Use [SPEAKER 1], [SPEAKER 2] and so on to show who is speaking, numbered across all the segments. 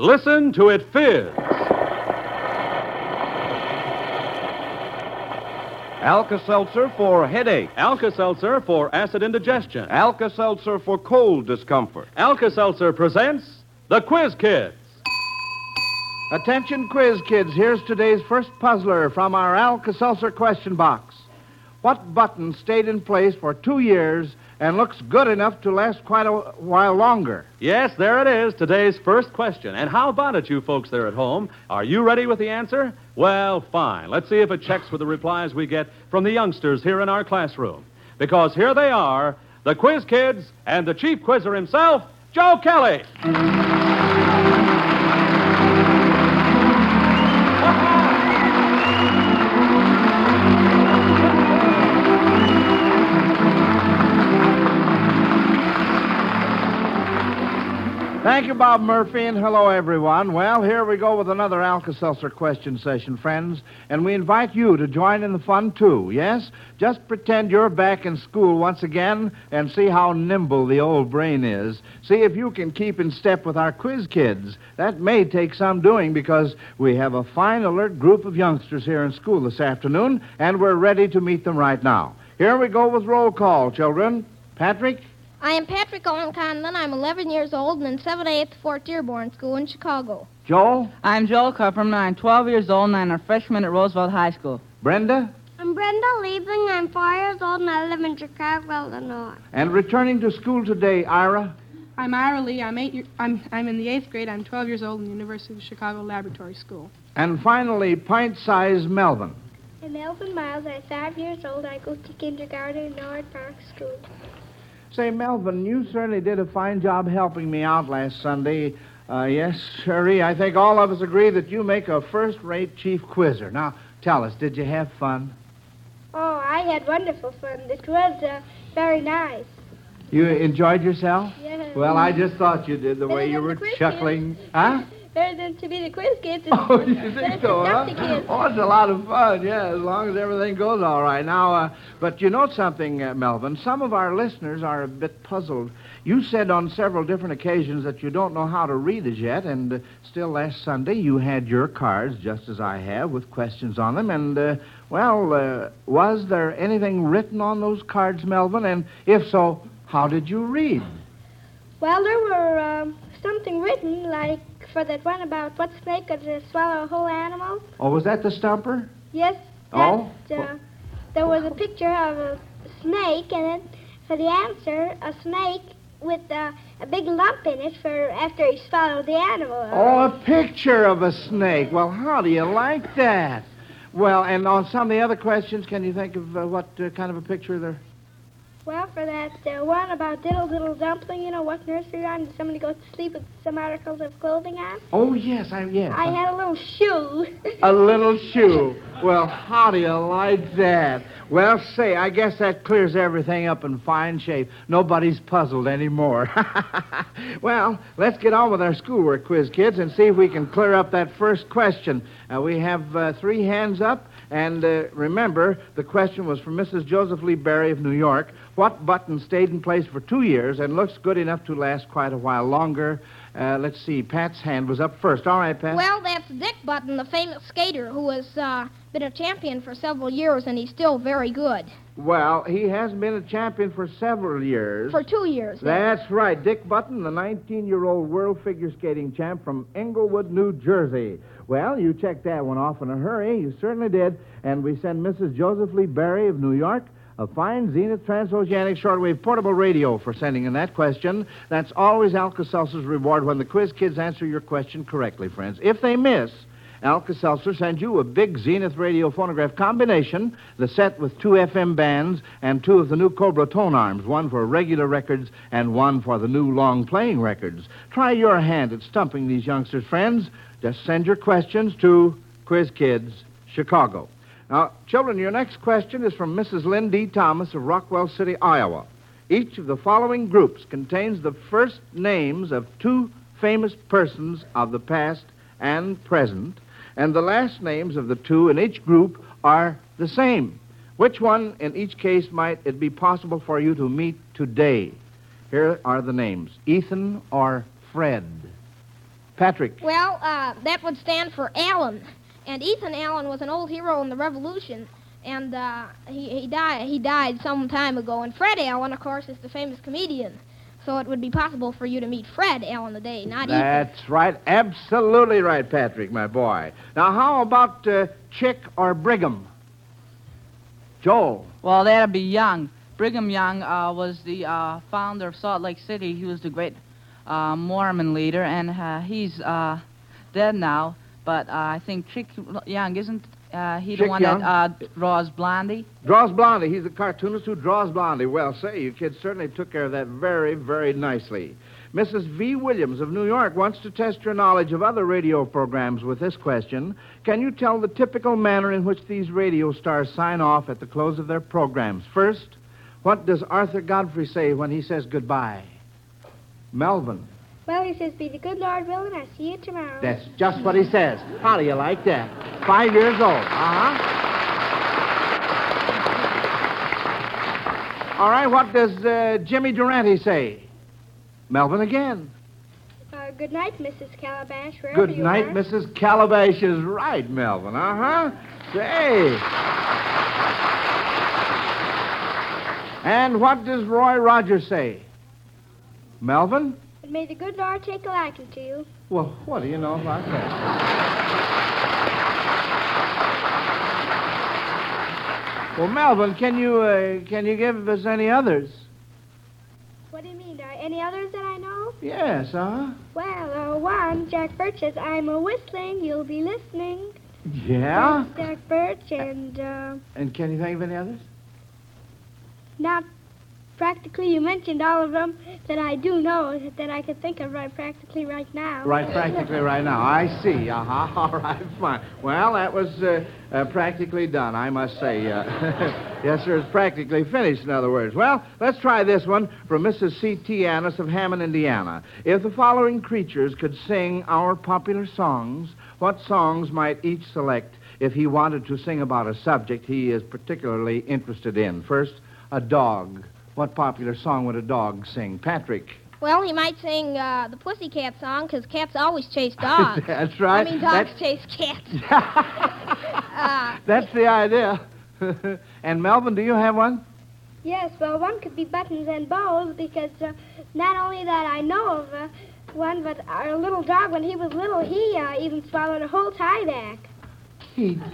[SPEAKER 1] Listen to it fizz.
[SPEAKER 2] Alka Seltzer for headache.
[SPEAKER 1] Alka Seltzer for acid indigestion.
[SPEAKER 2] Alka Seltzer for cold discomfort.
[SPEAKER 1] Alka Seltzer presents The Quiz Kids.
[SPEAKER 3] Attention, quiz kids. Here's today's first puzzler from our Alka Seltzer question box. What button stayed in place for two years and looks good enough to last quite a while longer?
[SPEAKER 1] Yes, there it is, today's first question. And how about it, you folks there at home? Are you ready with the answer? Well, fine. Let's see if it checks with the replies we get from the youngsters here in our classroom. Because here they are, the quiz kids and the chief quizzer himself, Joe Kelly.
[SPEAKER 3] Thank you, Bob Murphy, and hello, everyone. Well, here we go with another Alka Seltzer question session, friends, and we invite you to join in the fun, too, yes? Just pretend you're back in school once again and see how nimble the old brain is. See if you can keep in step with our quiz kids. That may take some doing because we have a fine, alert group of youngsters here in school this afternoon, and we're ready to meet them right now. Here we go with roll call, children. Patrick?
[SPEAKER 4] I am Patrick Owen Conlon. I'm 11 years old and in 7th 8th Fort Dearborn School in Chicago.
[SPEAKER 3] Joel?
[SPEAKER 5] I'm Joel Kupperman. I'm 12 years old and I'm a freshman at Roosevelt High School.
[SPEAKER 3] Brenda?
[SPEAKER 6] I'm Brenda Liebling. I'm four years old and I live in Chicago, Illinois.
[SPEAKER 3] And returning to school today, Ira?
[SPEAKER 7] I'm Ira Lee. I'm eight. Year, I'm I'm in the eighth grade. I'm 12 years old in the University of Chicago Laboratory School.
[SPEAKER 3] And finally, pint-sized Melvin.
[SPEAKER 6] I'm Melvin Miles. I'm five years old. I go to kindergarten in Norwood Park School.
[SPEAKER 3] Say, Melvin, you certainly did a fine job helping me out last Sunday. Uh, yes, Sherry, I think all of us agree that you make a first-rate chief quizzer. Now, tell us, did you have fun?
[SPEAKER 6] Oh, I had wonderful fun. It was uh, very nice.
[SPEAKER 3] You enjoyed yourself?
[SPEAKER 6] Yes.
[SPEAKER 3] Well, I just thought you did, the way you were chuckling. Huh?
[SPEAKER 6] Better than to be the quiz kids.
[SPEAKER 3] Oh, you think so, huh? Oh, it's a lot of fun, yeah, as long as everything goes all right. Now, uh, but you know something, uh, Melvin? Some of our listeners are a bit puzzled. You said on several different occasions that you don't know how to read as yet, and uh, still last Sunday you had your cards, just as I have, with questions on them, and, uh, well, uh, was there anything written on those cards, Melvin? And if so, how did you read?
[SPEAKER 6] Well, there were um, something written, like for that one about what snake could uh, swallow a whole animal.
[SPEAKER 3] Oh, was that the stumper?
[SPEAKER 6] Yes.
[SPEAKER 3] Oh?
[SPEAKER 6] That, uh, there was a picture of a snake, and then for the answer, a snake with uh, a big lump in it for after he swallowed the animal.
[SPEAKER 3] Oh, a picture of a snake. Well, how do you like that? Well, and on some of the other questions, can you think of uh, what uh, kind of a picture there?
[SPEAKER 6] Well, for that uh, one about Diddle Diddle Dumpling, you know, what nursery rhyme did somebody go to sleep with some articles of clothing on?
[SPEAKER 3] Oh, yes, I yes.
[SPEAKER 6] I had a little shoe.
[SPEAKER 3] a little shoe. Well, how do you like that? Well, say, I guess that clears everything up in fine shape. Nobody's puzzled anymore. well, let's get on with our schoolwork quiz, kids, and see if we can clear up that first question. Uh, we have uh, three hands up, and uh, remember, the question was from Mrs. Joseph Lee Berry of New York. What button stayed in place for two years and looks good enough to last quite a while longer? Uh, let's see. Pat's hand was up first. All right, Pat.
[SPEAKER 4] Well, that's Dick Button, the famous skater who has uh, been a champion for several years, and he's still very good.
[SPEAKER 3] Well, he has been a champion for several years.
[SPEAKER 4] For two years.
[SPEAKER 3] That's right. Dick Button, the 19 year old world figure skating champ from Englewood, New Jersey. Well, you checked that one off in a hurry. You certainly did. And we send Mrs. Joseph Lee Berry of New York a fine Zenith transoceanic shortwave portable radio for sending in that question. That's always Alka Seltzer's reward when the quiz kids answer your question correctly, friends. If they miss, Alka Seltzer sends you a big Zenith radio phonograph combination, the set with two FM bands and two of the new Cobra tone arms, one for regular records and one for the new long playing records. Try your hand at stumping these youngsters, friends. Just send your questions to Quiz Kids, Chicago. Now, children, your next question is from Mrs. Lynn D. Thomas of Rockwell City, Iowa. Each of the following groups contains the first names of two famous persons of the past and present, and the last names of the two in each group are the same. Which one in each case might it be possible for you to meet today? Here are the names Ethan or Fred. Patrick.
[SPEAKER 4] Well, uh, that would stand for Allen. And Ethan Allen was an old hero in the Revolution. And uh, he, he, died, he died some time ago. And Fred Allen, of course, is the famous comedian. So it would be possible for you to meet Fred Allen today, not Ethan.
[SPEAKER 3] That's right. Absolutely right, Patrick, my boy. Now, how about uh, Chick or Brigham? Joel.
[SPEAKER 5] Well, that'd be Young. Brigham Young uh, was the uh, founder of Salt Lake City. He was the great uh, Mormon leader, and uh, he's uh, dead now. But uh, I think Chick Young isn't uh, he the one
[SPEAKER 3] Young?
[SPEAKER 5] that uh, draws Blondie?
[SPEAKER 3] Draws Blondie. He's the cartoonist who draws Blondie. Well, say, you kids certainly took care of that very, very nicely. Mrs. V. Williams of New York wants to test your knowledge of other radio programs with this question. Can you tell the typical manner in which these radio stars sign off at the close of their programs? First, what does Arthur Godfrey say when he says goodbye? Melvin.
[SPEAKER 6] Well, he says, be the good Lord willing, I'll see you tomorrow.
[SPEAKER 3] That's just what he says. How do you like that? Five years old. Uh huh. All right, what does uh, Jimmy Durante say? Melvin again.
[SPEAKER 6] Uh, good night, Mrs. Calabash, wherever
[SPEAKER 3] Good
[SPEAKER 6] you
[SPEAKER 3] night,
[SPEAKER 6] are.
[SPEAKER 3] Mrs. Calabash is right, Melvin. Uh huh. Say. And what does Roy Rogers say? Melvin?
[SPEAKER 6] And may the good Lord take a liking to you.
[SPEAKER 3] Well, what do you know about that? Well, Melvin, can you uh, can you give us any others?
[SPEAKER 6] What do you mean? Are any others that I know?
[SPEAKER 3] Yes, huh?
[SPEAKER 6] Well, uh, one, Jack Berch says, I'm a whistling, you'll be listening.
[SPEAKER 3] Yeah.
[SPEAKER 6] That's Jack Berch, and uh,
[SPEAKER 3] And can you think of any others?
[SPEAKER 6] not practically, you mentioned all of them that I do know that I can think of right practically right now.
[SPEAKER 3] Right, practically right now. I see. Uh huh. All right, fine. Well, that was uh, uh, practically done, I must say. Uh, yes, sir. It's practically finished, in other words. Well, let's try this one from Mrs. C.T. Annis of Hammond, Indiana. If the following creatures could sing our popular songs, what songs might each select if he wanted to sing about a subject he is particularly interested in? First, a dog. What popular song would a dog sing? Patrick.
[SPEAKER 4] Well, he might sing uh, the Pussycat song, because cats always chase dogs.
[SPEAKER 3] That's right.
[SPEAKER 4] I mean, dogs
[SPEAKER 3] That's-
[SPEAKER 4] chase cats. Uh,
[SPEAKER 3] That's the idea. and Melvin, do you have one?
[SPEAKER 6] Yes, well, one could be buttons and bows because uh, not only that I know of uh, one, but our little dog, when he was little, he uh, even swallowed a whole tie back.
[SPEAKER 3] He did.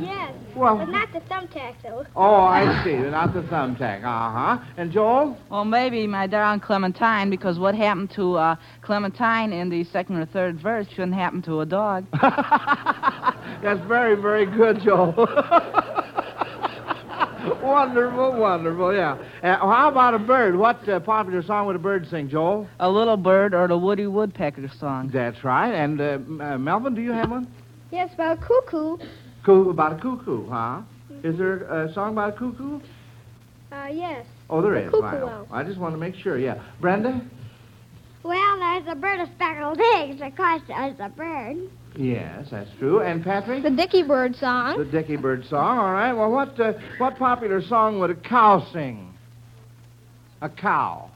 [SPEAKER 6] Yes,
[SPEAKER 3] Well-
[SPEAKER 6] but not the thumbtack, though.
[SPEAKER 3] Oh, I see. Not the thumbtack. Uh huh. And Joel?
[SPEAKER 5] Well, maybe my darling Clementine, because what happened to uh, Clementine in the second or third verse shouldn't happen to a dog.
[SPEAKER 3] That's very, very good, Joel. wonderful, wonderful. Yeah. Uh, how about a bird? What uh, popular song would a bird sing, Joel?
[SPEAKER 5] a little bird or the Woody Woodpecker song.
[SPEAKER 3] That's right. And uh, uh, Melvin, do you have one?
[SPEAKER 6] Yes, well, cuckoo.
[SPEAKER 3] Coo- about a cuckoo, huh? Is there a song about a cuckoo?
[SPEAKER 6] Uh, yes.
[SPEAKER 3] Oh, there
[SPEAKER 6] The
[SPEAKER 3] is.
[SPEAKER 6] cuckoo
[SPEAKER 3] Wow. I just want to make sure. Yeah. Brenda?
[SPEAKER 6] Well, there's a bird of speckled eggs. Of course, there's a bird.
[SPEAKER 3] Yes, that's true. And Patrick?
[SPEAKER 4] the Dicky Bird song.
[SPEAKER 3] The Dickie Bird song. All right. Well, what uh, what popular song would a cow sing? A cow.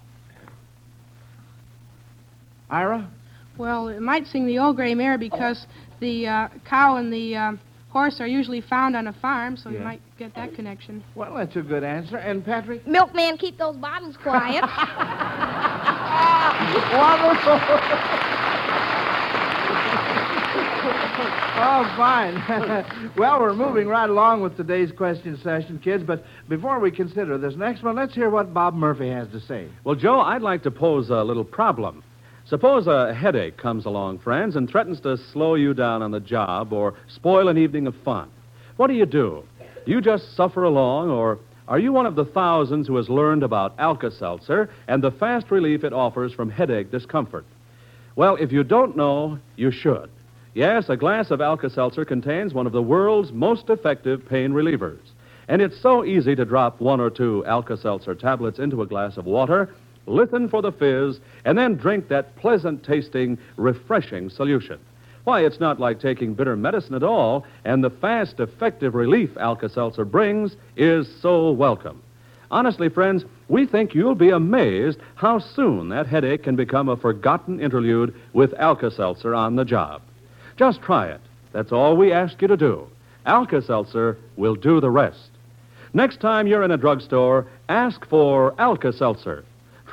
[SPEAKER 3] Ira?
[SPEAKER 7] Well, it might sing the old gray mare because the uh, cow and the um, horse are usually found on a farm, so you
[SPEAKER 3] Yeah.
[SPEAKER 7] might get that connection.
[SPEAKER 3] Well, that's a good answer. And Patrick?
[SPEAKER 4] Milkman, keep those bottles quiet.
[SPEAKER 3] Wonderful. oh, fine. well, we're moving right along with today's question session, kids. But before we consider this next one, let's hear what Bob Murphy has to say.
[SPEAKER 1] Well, Joe, I'd like to pose a little problem. Suppose a headache comes along, friends, and threatens to slow you down on the job or spoil an evening of fun. What do you do? You just suffer along, or are you one of the thousands who has learned about Alka Seltzer and the fast relief it offers from headache discomfort? Well, if you don't know, you should. Yes, a glass of Alka Seltzer contains one of the world's most effective pain relievers. And it's so easy to drop one or two Alka Seltzer tablets into a glass of water, listen for the fizz, and then drink that pleasant tasting, refreshing solution. Why, it's not like taking bitter medicine at all, and the fast, effective relief Alka Seltzer brings is so welcome. Honestly, friends, we think you'll be amazed how soon that headache can become a forgotten interlude with Alka Seltzer on the job. Just try it. That's all we ask you to do. Alka Seltzer will do the rest. Next time you're in a drugstore, ask for Alka Seltzer.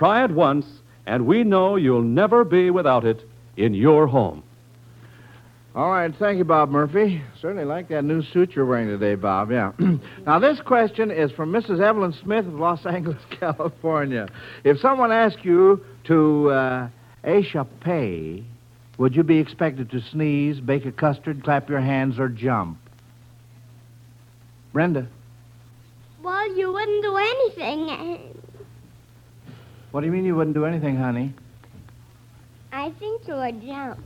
[SPEAKER 1] Try it once, and we know you'll never be without it in your home.
[SPEAKER 3] All right, thank you, Bob Murphy. Certainly like that new suit you're wearing today, Bob. Yeah. now, this question is from Mrs. Evelyn Smith of Los Angeles, California. If someone asked you to uh, échappé, would you be expected to sneeze, bake a custard, clap your hands, or jump? Brenda,
[SPEAKER 6] Well, you wouldn't do anything.
[SPEAKER 3] What do you mean you wouldn't do anything, honey?
[SPEAKER 6] I think you would jump.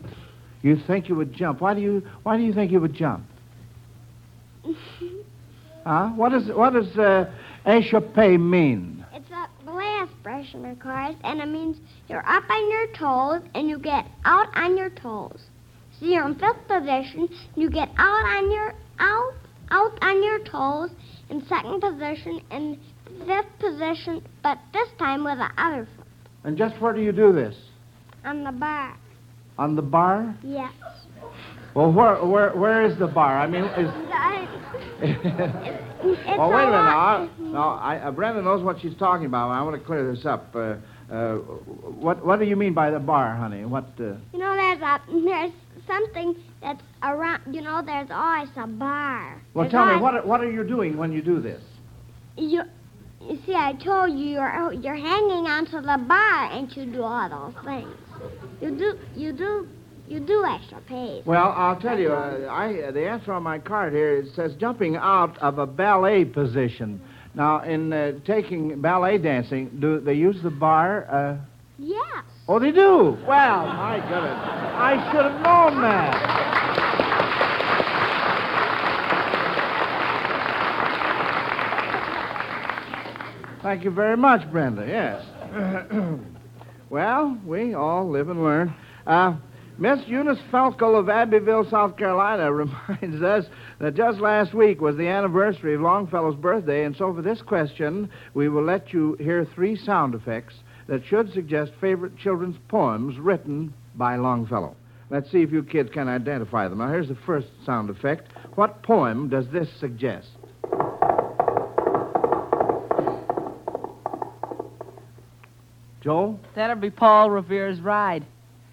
[SPEAKER 3] You think you would jump? Why do you Why do you think you would jump? Huh? What does What does uh, échappé mean?
[SPEAKER 6] It's a ballet expression, of course, and it means you're up on your toes and you get out on your toes. So you're in fifth position, you get out on your out out on your toes in second position and fifth position, but this time with the other foot
[SPEAKER 3] And just where do you do this?
[SPEAKER 6] on the bar.
[SPEAKER 3] On the bar?
[SPEAKER 6] Yes.
[SPEAKER 3] Well, where where where is the bar? I mean, is.
[SPEAKER 6] It's
[SPEAKER 3] well, wait a minute now.
[SPEAKER 6] lot-
[SPEAKER 3] I, I, uh, Brenda knows what she's talking about. I want to clear this up. Uh, uh, what what do you mean by the bar, honey? What? Uh,
[SPEAKER 6] You know, there's a there's something that's around. You know, there's always a bar.
[SPEAKER 3] well,
[SPEAKER 6] There's
[SPEAKER 3] tell me what are- what are you doing when you do this?
[SPEAKER 6] You, you see, I told you you're you're hanging onto the bar, and you do all those things. You do you do you do extra pays.
[SPEAKER 3] Well, I'll tell you. Uh, I uh, the answer on my card here it says jumping out of a ballet position. Now, in uh, taking ballet dancing, do they use the bar? Uh,
[SPEAKER 6] Yes.
[SPEAKER 3] oh, they do. Well, my goodness, I should have known that. Thank you very much, Brenda. Yes. well, we all live and learn. Uh, Miss Eunice Falco of Abbeville, South Carolina, reminds us that just last week was the anniversary of Longfellow's birthday, and so for this question, we will let you hear three sound effects that should suggest favorite children's poems written by Longfellow. Let's see if you kids can identify them. Now, here's the first sound effect. What poem does this suggest? Joel?
[SPEAKER 5] That'll be Paul Revere's Ride.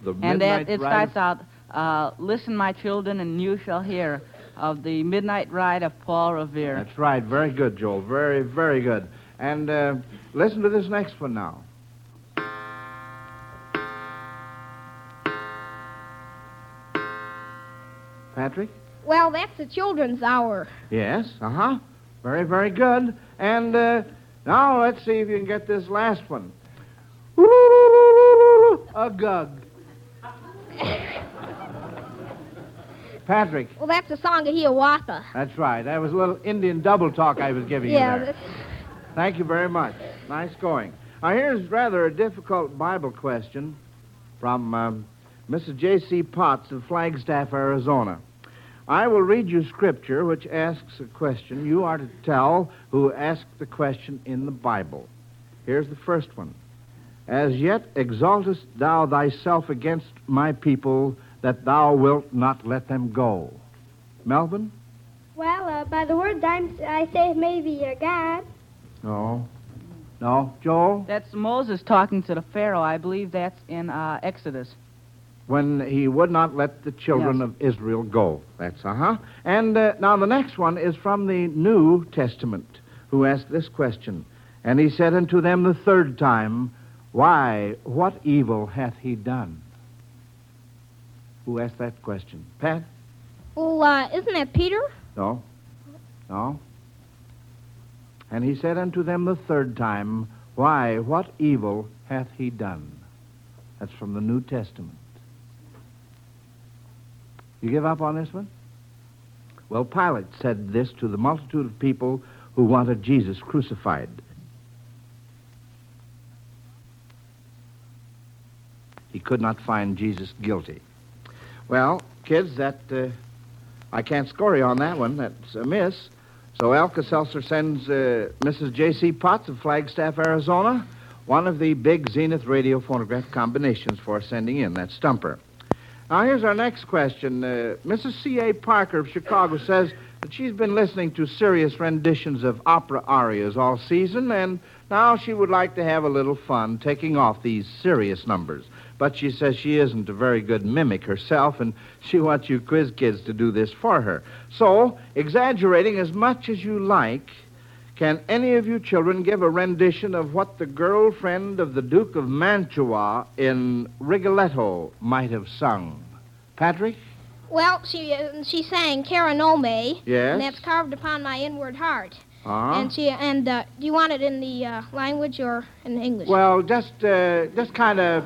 [SPEAKER 3] The
[SPEAKER 5] And
[SPEAKER 3] Midnight
[SPEAKER 5] that it
[SPEAKER 3] Ride
[SPEAKER 5] starts out, uh, listen, my children, and you shall hear of the midnight ride of Paul Revere.
[SPEAKER 3] That's right. Very good, Joel. Very, very good. And uh, listen to this next one now. Patrick?
[SPEAKER 4] Well, that's the children's hour.
[SPEAKER 3] Yes. Uh huh. Very, very good. And uh, now let's see if you can get this last one. A gug. Patrick.
[SPEAKER 4] Well, that's the song of Hiawatha.
[SPEAKER 3] That's right. That was a little Indian double talk I was giving you
[SPEAKER 4] Yeah.
[SPEAKER 3] there.
[SPEAKER 4] that's-
[SPEAKER 3] Thank you very much. Nice going. Now, here's rather a difficult Bible question from um, Mrs. J.C. Potts of Flagstaff, Arizona. I will read you scripture which asks a question. You are to tell who asked the question in the Bible. Here's the first one As yet exaltest thou thyself against my people, that thou wilt not let them go. Melvin?
[SPEAKER 6] Well, uh, by the word I'm, I say maybe you're God.
[SPEAKER 3] No. No. Joel?
[SPEAKER 5] That's Moses talking to the Pharaoh. I believe that's in uh, Exodus.
[SPEAKER 3] when he would not let the children
[SPEAKER 5] Yes.
[SPEAKER 3] of Israel go. That's uh huh. And uh, now the next one is from the New Testament, who asked this question. And he said unto them the third time, Why, what evil hath he done? Who asked that question? Pat?
[SPEAKER 4] Well, uh, isn't that Peter?
[SPEAKER 3] No. No. And he said unto them the third time, Why, what evil hath he done? That's from the New Testament. You give up on this one? Well, Pilate said this to the multitude of people who wanted Jesus crucified. He could not find Jesus guilty. Well, kids, that uh, I can't score you on that one. That's a miss. So Alka Seltzer sends uh, Mrs. J.C. Potts of Flagstaff, Arizona, one of the big Zenith radio phonograph combinations for sending in. That stumper. Now, here's our next question. Uh, Mrs. C.A. Parker of Chicago says that she's been listening to serious renditions of opera arias all season, and now she would like to have a little fun taking off these serious numbers. But she says she isn't a very good mimic herself, and she wants you quiz kids to do this for her. So, exaggerating as much as you like, can any of you children give a rendition of what the girlfriend of the Duke of Mantua in Rigoletto might have sung? Patrick?
[SPEAKER 4] Well, she uh, she sang Caranome.
[SPEAKER 3] Yes.
[SPEAKER 4] and that's carved upon my inward heart.
[SPEAKER 3] Uh-huh.
[SPEAKER 4] And she and uh, do you want it in the uh, language or in English?
[SPEAKER 3] Well, just uh, just kind of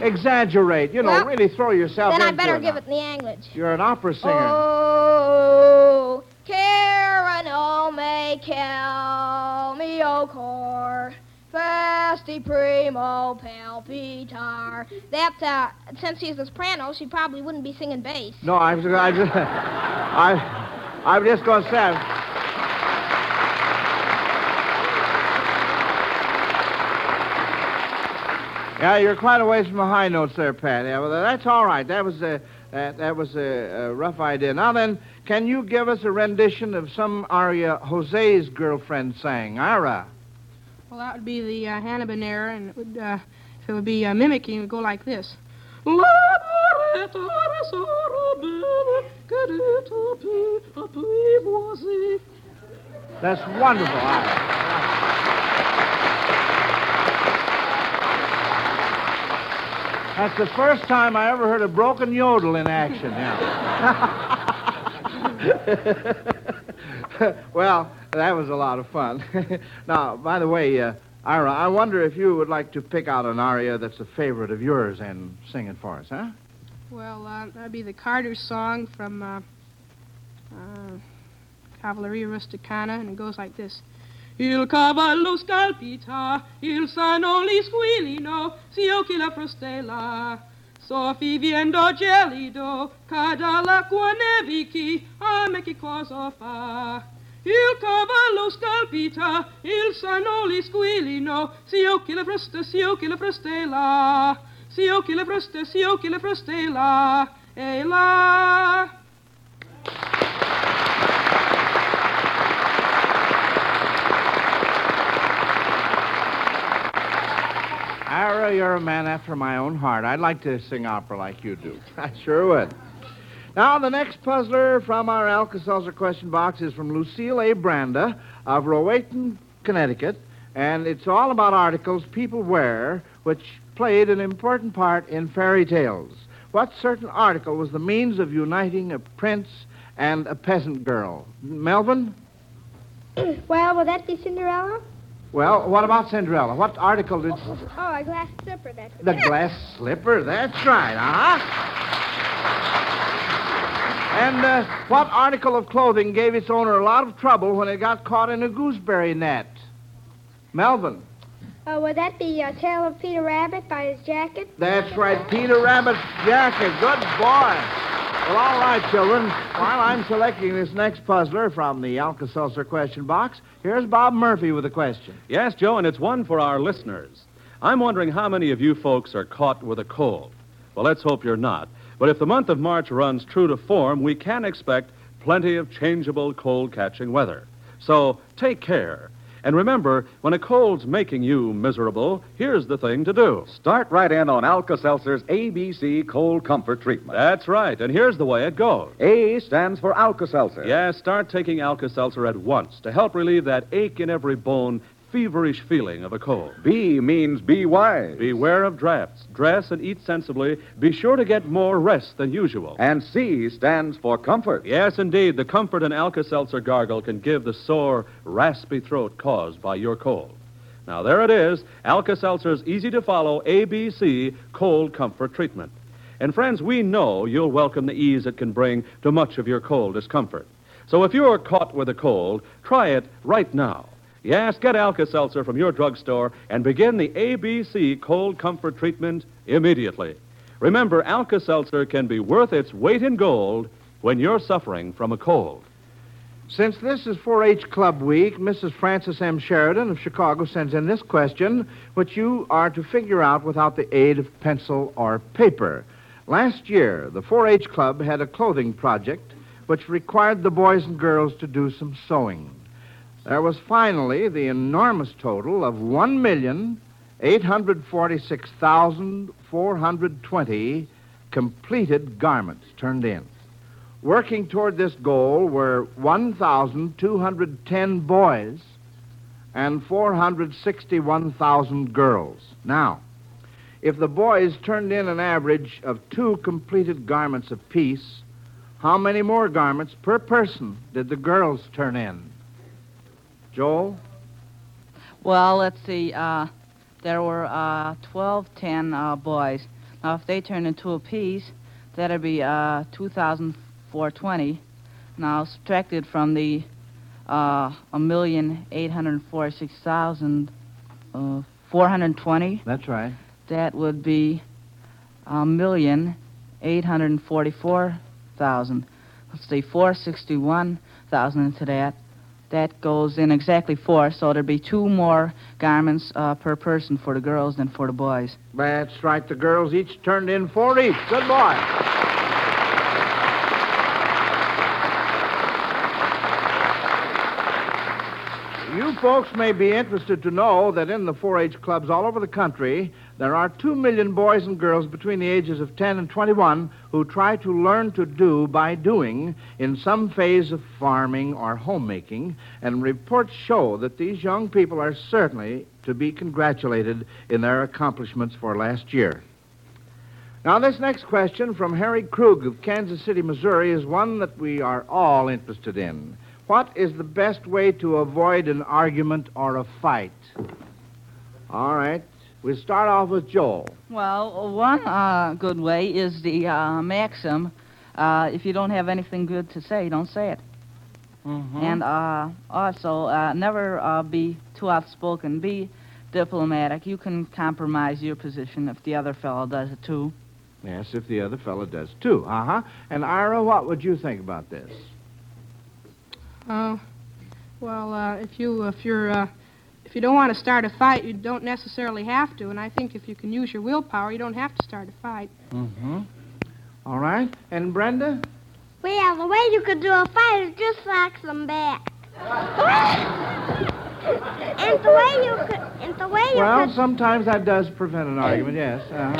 [SPEAKER 3] exaggerate. You know,
[SPEAKER 4] Well,
[SPEAKER 3] really throw yourself
[SPEAKER 4] then I
[SPEAKER 3] into
[SPEAKER 4] better
[SPEAKER 3] it
[SPEAKER 4] give it in the English.
[SPEAKER 3] You're an opera singer.
[SPEAKER 4] Oh, Cara Nome, kill me, o cor. Fasti primo palpitar. That, uh, since she's a soprano, she probably wouldn't be singing bass.
[SPEAKER 3] No, I was, I just, I, I'm just going to say. Yeah, you're quite a ways from the high notes there, Pat. Yeah, well, that's all right. That was a that, that was a, a rough idea. Now then, can you give us a rendition of some aria Jose's girlfriend sang? Ira.
[SPEAKER 7] Well, that would be the uh, Habanera, and it would, uh, if it would be uh, mimicking, it would go like this.
[SPEAKER 3] That's wonderful, Ira. That's the first time I ever heard a broken yodel in action. Yeah. well, that was a lot of fun. now, by the way, uh, Ira, I wonder if you would like to pick out an aria that's a favorite of yours and sing it for us, huh?
[SPEAKER 7] Well, uh, that'd be the Carter song from uh, uh, Cavalleria Rusticana, and it goes like this. Il cavallo scalpita, il sano li squillino, s'io chi la frustella. Sofi viendo gelido, cada l'acqua nevichi, a me che cosa fa? Il cavallo scalpita, il sano li squillino, s'io chi la frusta, s'io chi la frustella. S'io chi la frusta, s'io chi la frustella, e là.
[SPEAKER 3] Ira, you're a man after my own heart. I'd like to sing opera like you do. I sure would. Now, the next puzzler from our Alka-Seltzer question box is from Lucille A. Branda of Rowayton, Connecticut, and it's all about articles people wear which played an important part in fairy tales. What certain article was the means of uniting a prince and a peasant girl? Melvin?
[SPEAKER 6] Well, will that be Cinderella?
[SPEAKER 3] Well, what about Cinderella? What article did...
[SPEAKER 6] Oh, a glass slipper. That's
[SPEAKER 3] The glass slipper, that's right, uh-huh. And uh, what article of clothing gave its owner a lot of trouble when it got caught in a gooseberry net? Melvin.
[SPEAKER 6] Oh, would that be a Tale of Peter Rabbit by his jacket?
[SPEAKER 3] That's right, Peter Rabbit's jacket. Good boy. Well, all right, children. While I'm selecting this next puzzler from the Alka-Seltzer question box, here's Bob Murphy with a question.
[SPEAKER 1] Yes, Joe, and it's one for our listeners. I'm wondering how many of you folks are caught with a cold. Well, let's hope you're not. But if the month of March runs true to form, we can expect plenty of changeable cold catching weather. So take care. And remember, when a cold's making you miserable, here's the thing to do.
[SPEAKER 8] Start right in on Alka Seltzer's ABC Cold Comfort Treatment.
[SPEAKER 1] That's right, and here's the way it goes.
[SPEAKER 8] A stands for Alka Seltzer.
[SPEAKER 1] Yes, start taking Alka Seltzer at once to help relieve that ache in every bone, feverish feeling of a cold.
[SPEAKER 8] B means be wise.
[SPEAKER 1] Beware of drafts. Dress and eat sensibly. Be sure to get more rest than usual.
[SPEAKER 8] And C stands for comfort.
[SPEAKER 1] Yes, indeed, the comfort an Alka Seltzer gargle can give the sore, raspy throat caused by your cold. Now, there it is Alka Seltzer's easy to follow ABC cold comfort treatment. And, friends, we know you'll welcome the ease it can bring to much of your cold discomfort. So, if you're caught with a cold, try it right now. Yes, get Alka Seltzer from your drugstore and begin the ABC cold comfort treatment immediately. Remember, Alka Seltzer can be worth its weight in gold when you're suffering from a cold.
[SPEAKER 3] Since this is 4 H Club Week, Mrs. Frances M. Sheridan of Chicago sends in this question, which you are to figure out without the aid of pencil or paper. Last year, the 4 H Club had a clothing project which required the boys and girls to do some sewing. There was finally the enormous total of one million eight hundred forty-six thousand four hundred twenty completed garments turned in. Working toward this goal were 1,210 boys and 461,000 girls. Now, if the boys turned in an average of two completed garments apiece, how many more garments per person did the girls turn in? Joel?
[SPEAKER 5] Well, let's see. Uh, there were uh, 12, 10 uh, boys. Now, if they turned into a piece, that'd be uh, 2,420. Now, subtracted from the uh, a million eight hundred forty-six thousand uh, four hundred twenty.
[SPEAKER 3] That's right.
[SPEAKER 5] That would be a million eight hundred forty-four thousand. Let's see, four sixty-one thousand into that. That goes in exactly four, so there'd be two more garments uh, per person for the girls than for the boys.
[SPEAKER 3] That's right. The girls each turned in four each. Good boy. You folks may be interested to know that in the 4 H clubs all over the country, there are 2 million boys and girls between the ages of 10 and 21 who try to learn to do by doing in some phase of farming or homemaking, and reports show that these young people are certainly to be congratulated in their accomplishments for last year. Now, this next question from Harry Krug of Kansas City, Missouri, is one that we are all interested in. What is the best way to avoid an argument or a fight? All right. We'll start off with Joel.
[SPEAKER 5] Well, one uh, good way is the uh, maxim uh, if you don't have anything good to say, don't say it. And uh, also, uh, never uh, be too outspoken. Be diplomatic. You can compromise your position if the other fellow does it too.
[SPEAKER 3] Yes, if the other fellow does too. Uh huh. And Ira, what would you think about this?
[SPEAKER 7] Oh, well, uh, if you if you're uh, if you don't want to start a fight, you don't necessarily have to. And I think if you can use your willpower, you don't have to start a fight.
[SPEAKER 3] Mm-hmm. All right. And Brenda?
[SPEAKER 6] Well, the way you could do a fight is just like some back. and the way you could, and the way you
[SPEAKER 3] Well,
[SPEAKER 6] could,
[SPEAKER 3] sometimes that does prevent an argument, yes. Uh-huh.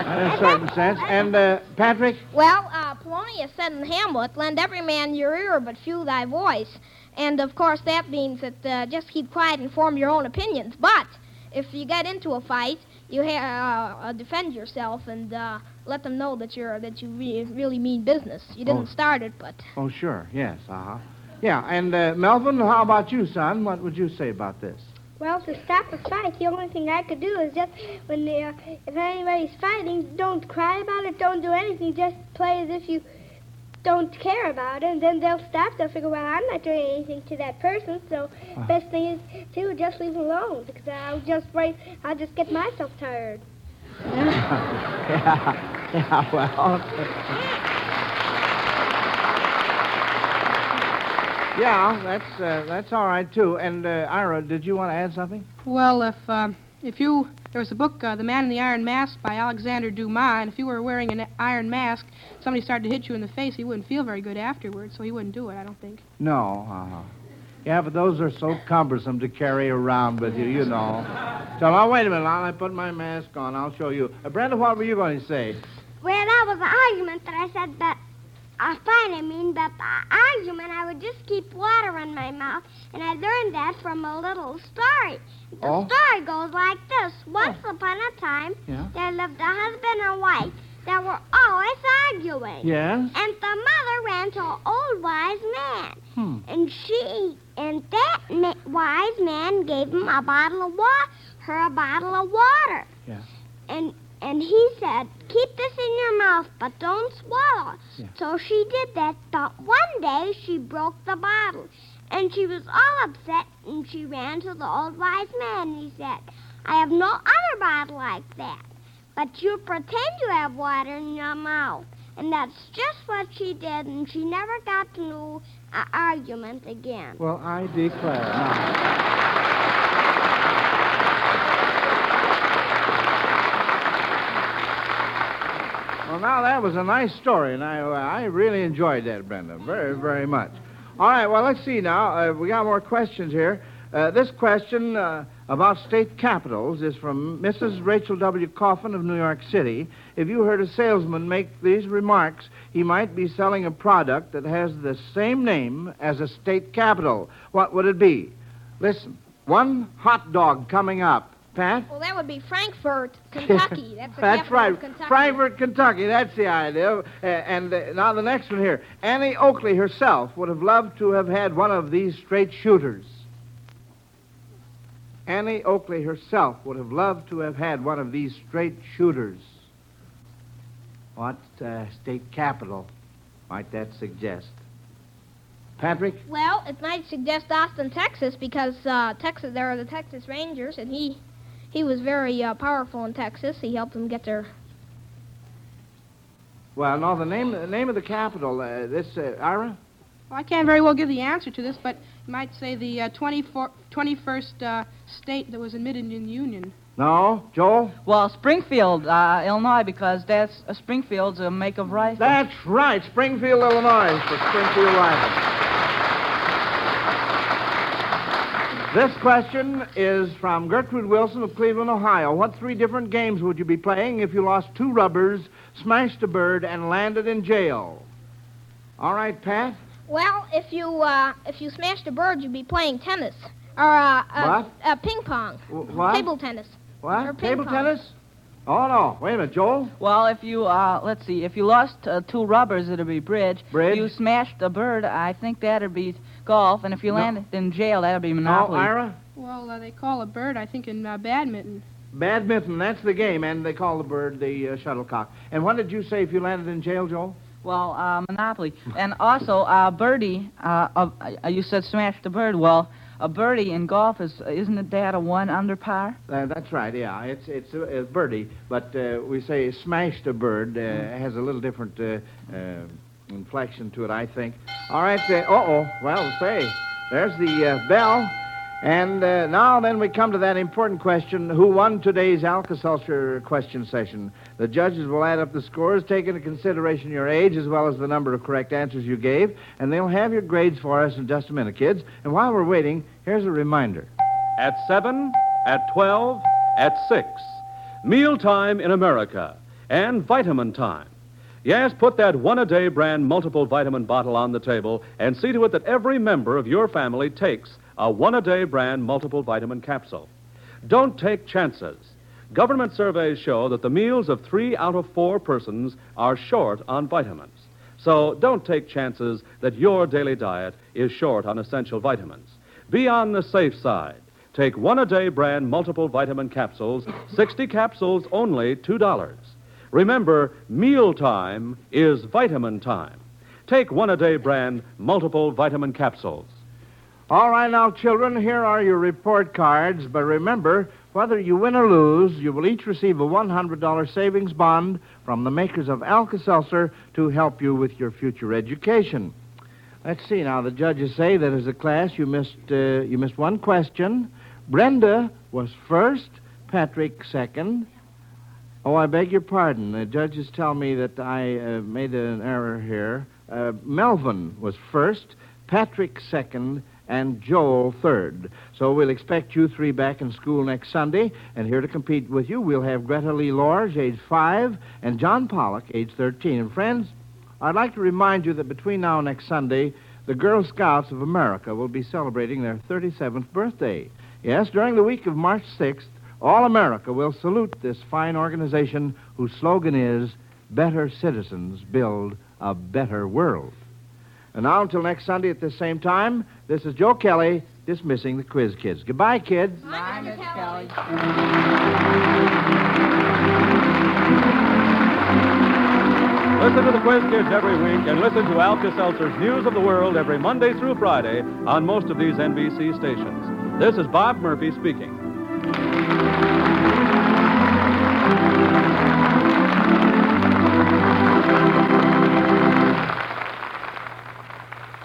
[SPEAKER 3] In a certain sense. And, uh, Patrick?
[SPEAKER 4] Well, uh, Polonius said in Hamlet, lend every man your ear, but few thy voice. And of course, that means that uh, just keep quiet and form your own opinions. But if you get into a fight, you ha- uh, uh, defend yourself and uh, let them know that you're that you re- really mean business. You didn't
[SPEAKER 3] Oh.
[SPEAKER 4] start it, but
[SPEAKER 3] Oh, sure. Yes. Uh-huh. Yeah. And, uh, Melvin, how about you, son? What would you say about this?
[SPEAKER 9] Well, to stop a fight, the only thing I could do is just when they, uh, if anybody's fighting, don't cry about it, don't do anything, just play as if you don't care about it, and then they'll stop. They'll figure, well, I'm not doing anything to that person, so best thing is to just leave them alone because I'll just wait. I'll just get myself tired.
[SPEAKER 3] yeah. Yeah, well. Yeah, that's, uh, that's all right, too. And, uh, Ira, did you want to add something?
[SPEAKER 7] Well, if um, if you there was a book, uh, The Man in the Iron Mask by Alexander Dumas, and if you were wearing an iron mask, somebody started to hit you in the face, he wouldn't feel very good afterwards, so he wouldn't do it. I don't think.
[SPEAKER 3] No. Uh-huh. Yeah, but those are so cumbersome to carry around with you, you know. So now, wait a minute. I'll I put my mask on. I'll show you. Uh, Brenda, what were you going to say?
[SPEAKER 6] well, that was an argument that I said that a fight. I mean, but the argument, I would just keep water in my mouth, and I learned that from a little story. The
[SPEAKER 3] Oh?
[SPEAKER 6] story goes like this: Once upon a time,
[SPEAKER 3] Yeah?
[SPEAKER 6] there lived a husband and wife that were always arguing.
[SPEAKER 3] Yes?
[SPEAKER 6] And the mother ran to an old wise man.
[SPEAKER 3] Hmm.
[SPEAKER 6] And she, and that ma- wise man gave him a bottle of water, her a bottle of water.
[SPEAKER 3] Yeah.
[SPEAKER 6] And and he said, keep this in your mouth, but don't swallow.
[SPEAKER 3] Yeah.
[SPEAKER 6] So she did that. But one day she broke the bottle, and she was all upset. And she ran to the old wise man. And he said, I have no other bottle like that. But you pretend you have water in your mouth. And that's just what she did, and she never got to know an argument again.
[SPEAKER 3] Well, I declare. Now, well, now that was a nice story, and I, I really enjoyed that, Brenda, very, very much. All right, well, let's see now. Uh, we got more questions here. Uh, this question uh, about state capitals is from Mrs. Rachel W. Coffin of New York City. If you heard a salesman make these remarks, he might be selling a product that has the same name as a state capital. What would it be? Listen, one hot dog coming up. Pat?
[SPEAKER 4] Well, that would be Frankfort, Kentucky. That's the
[SPEAKER 3] That's right.
[SPEAKER 4] Kentucky.
[SPEAKER 3] Frankfort, Kentucky. That's the idea. Uh, and uh, now the next one here. Annie Oakley herself would have loved to have had one of these straight shooters. Annie Oakley herself would have loved to have had one of these straight shooters. What uh, state capital might that suggest? Patrick?
[SPEAKER 4] Well, it might suggest Austin, Texas, because uh, Texas there are the Texas Rangers, and he he was very uh, powerful in Texas. He helped them get their.
[SPEAKER 3] Well, no, the name, the name of the capital, uh, this, uh, Ira?
[SPEAKER 7] Well, I can't very well give the answer to this, but you might say the uh, 24, 21st uh, state that was admitted in the Union.
[SPEAKER 3] No? Joel?
[SPEAKER 5] Well, Springfield, uh, Illinois, because that's uh, Springfield's a make of rifle.
[SPEAKER 3] That's right, Springfield, Illinois, for Springfield Rifle. This question is from Gertrude Wilson of Cleveland, Ohio. What three different games would you be playing if you lost two rubbers, smashed a bird, and landed in jail? All right, Pat?
[SPEAKER 4] Well, if you uh, if you smashed a bird, you'd be playing tennis or uh, uh, uh ping pong,
[SPEAKER 3] what?
[SPEAKER 4] table tennis.
[SPEAKER 3] What?
[SPEAKER 4] Or
[SPEAKER 3] Table
[SPEAKER 4] pong.
[SPEAKER 3] tennis? Oh, no. Wait a minute, Joel.
[SPEAKER 5] Well, if you, uh, let's see, if you lost uh, two rubbers, it'd be bridge.
[SPEAKER 3] Bridge?
[SPEAKER 5] If you smashed a bird, I think that'd be golf. And if you
[SPEAKER 3] No.
[SPEAKER 5] landed in jail, that'd be
[SPEAKER 3] No,
[SPEAKER 5] Monopoly.
[SPEAKER 3] Ira?
[SPEAKER 7] Well, uh, they call a bird, I think, in uh, badminton.
[SPEAKER 3] Badminton, that's the game, and they call the bird the uh, shuttlecock. And what did you say if you landed in jail, Joel?
[SPEAKER 5] Well, uh, Monopoly. And also, uh, birdie, uh, uh, you said smash the bird. Well, a birdie in golf is, isn't it that a one under par?
[SPEAKER 3] Uh, that's right, yeah. It's it's a, a birdie, but uh, we say smash the bird. Uh, Has a little different uh, uh, inflection to it, I think. All right. Uh oh. Well, say, there's the uh, bell. And uh, now then we come to that important question who won today's Alka-Seltzer question session? The judges will add up the scores, take into consideration your age as well as the number of correct answers you gave, and they'll have your grades for us in just a minute, kids. And while we're waiting, here's a reminder.
[SPEAKER 1] At 7, at 12, at 6. Mealtime in America. And vitamin time. Yes, put that one a day brand multiple vitamin bottle on the table and see to it that every member of your family takes a one a day brand multiple vitamin capsule. Don't take chances. Government surveys show that the meals of three out of four persons are short on vitamins. So don't take chances that your daily diet is short on essential vitamins. Be on the safe side. Take one a day brand multiple vitamin capsules, 60 capsules only $2. Remember, mealtime is vitamin time. Take one a day brand multiple vitamin capsules.
[SPEAKER 3] All right, now, children, here are your report cards. But remember, whether you win or lose, you will each receive a $100 savings bond from the makers of Alka Seltzer to help you with your future education. Let's see now. The judges say that as a class you missed uh, you missed one question. Brenda was first, Patrick second. Oh, I beg your pardon. The judges tell me that I uh, made an error here. Uh, Melvin was first, Patrick second, and Joel third. So we'll expect you three back in school next Sunday, and here to compete with you, we'll have Greta Lee Lorge, age five, and John Pollock, age 13. And friends, I'd like to remind you that between now and next Sunday, the Girl Scouts of America will be celebrating their 37th birthday. Yes, during the week of March 6th, all America will salute this fine organization whose slogan is Better Citizens Build a Better World. And now, until next Sunday at this same time, this is Joe Kelly dismissing the quiz kids. Goodbye, kids.
[SPEAKER 5] Bye, Miss Kelly.
[SPEAKER 1] Listen to the Quiz Kids every week and listen to Alka Seltzer's News of the World every Monday through Friday on most of these NBC stations. This is Bob Murphy speaking.